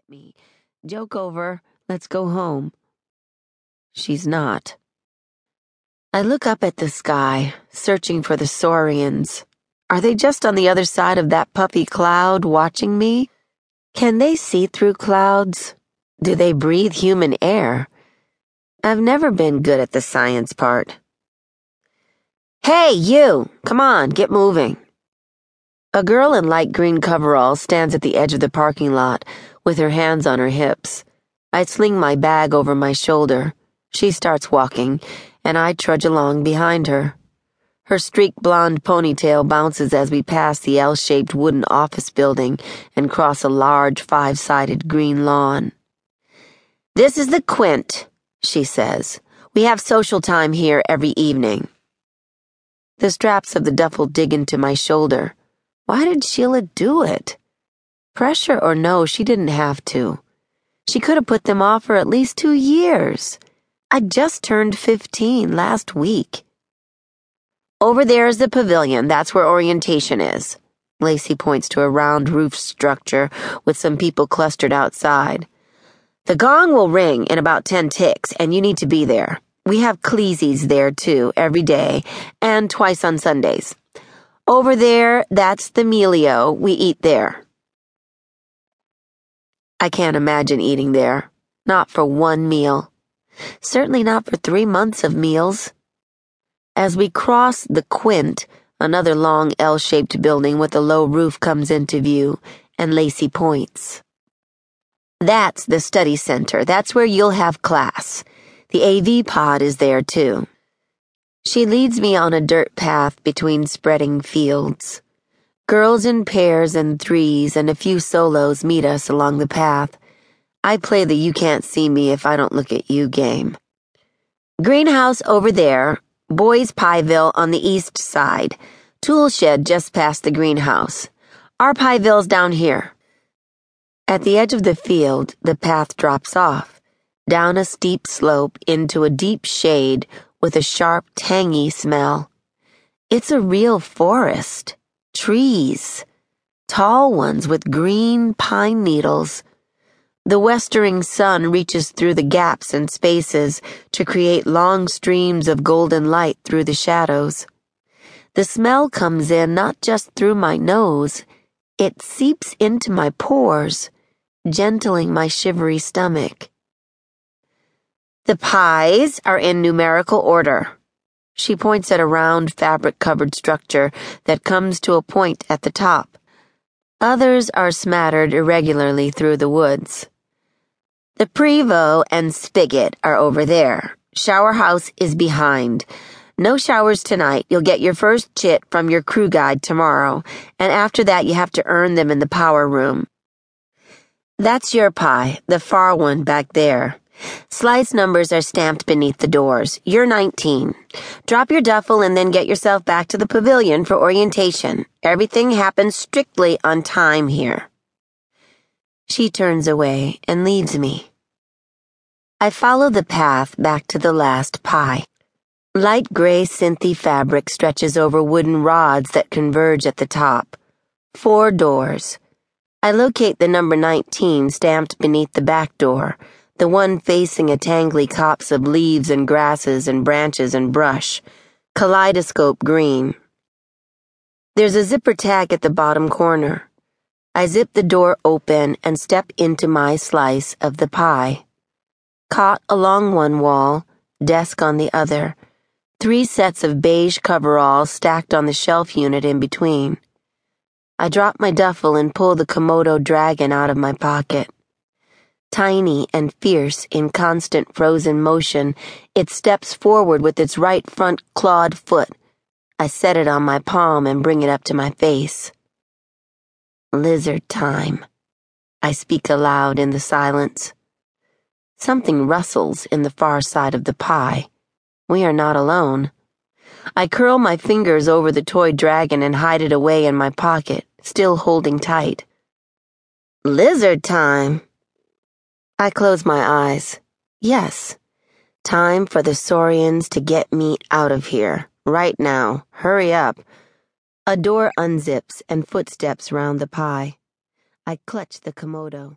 hit me. Joke over. Let's go home. She's not. I look up at the sky, searching for the saurians. Are they just on the other side of that puffy cloud watching me? Can they see through clouds? Do they breathe human air? I've never been good at the science part. Hey, you! Come on, get moving. A girl in light green coveralls stands at the edge of the parking lot with her hands on her hips. I sling my bag over my shoulder. She starts walking, and I trudge along behind her. Her streaked blonde ponytail bounces as we pass the L shaped wooden office building and cross a large five sided green lawn. This is the Quint, she says. We have social time here every evening. The straps of the duffel dig into my shoulder. Why did Sheila do it? Pressure or no, she didn't have to. She could have put them off for at least two years. I just turned 15 last week. Over there is the pavilion. That's where orientation is. Lacey points to a round roof structure with some people clustered outside. The gong will ring in about 10 ticks, and you need to be there. We have Cleesy's there too, every day, and twice on Sundays. Over there, that's the Melio. We eat there. I can't imagine eating there. Not for one meal. Certainly not for three months of meals. As we cross the Quint, another long L shaped building with a low roof comes into view, and Lacey points. That's the study center. That's where you'll have class. The AV pod is there too. She leads me on a dirt path between spreading fields. Girls in pairs and threes and a few solos meet us along the path. I play the you can't see me if I don't look at you game. Greenhouse over there, Boys Pieville on the east side, tool shed just past the greenhouse. Our Pieville's down here. At the edge of the field, the path drops off, down a steep slope into a deep shade with a sharp, tangy smell. It's a real forest. Trees. Tall ones with green pine needles. The westering sun reaches through the gaps and spaces to create long streams of golden light through the shadows. The smell comes in not just through my nose, it seeps into my pores, gentling my shivery stomach. The pies are in numerical order. She points at a round fabric covered structure that comes to a point at the top. Others are smattered irregularly through the woods. The Prevo and Spigot are over there. Shower house is behind. No showers tonight. You'll get your first chit from your crew guide tomorrow, and after that you have to earn them in the power room. That's your pie, the far one back there. Slice numbers are stamped beneath the doors. You're 19. Drop your duffel and then get yourself back to the pavilion for orientation. Everything happens strictly on time here. She turns away and leaves me. I follow the path back to the last pie. Light gray synthy fabric stretches over wooden rods that converge at the top. Four doors. I locate the number 19 stamped beneath the back door the one facing a tangly copse of leaves and grasses and branches and brush, kaleidoscope green. There's a zipper tag at the bottom corner. I zip the door open and step into my slice of the pie. Cot along one wall, desk on the other, three sets of beige coveralls stacked on the shelf unit in between. I drop my duffel and pull the Komodo dragon out of my pocket. Tiny and fierce in constant frozen motion, it steps forward with its right front clawed foot. I set it on my palm and bring it up to my face. Lizard time. I speak aloud in the silence. Something rustles in the far side of the pie. We are not alone. I curl my fingers over the toy dragon and hide it away in my pocket, still holding tight. Lizard time. I close my eyes. Yes. Time for the Saurians to get me out of here. Right now. Hurry up. A door unzips and footsteps round the pie. I clutch the Komodo.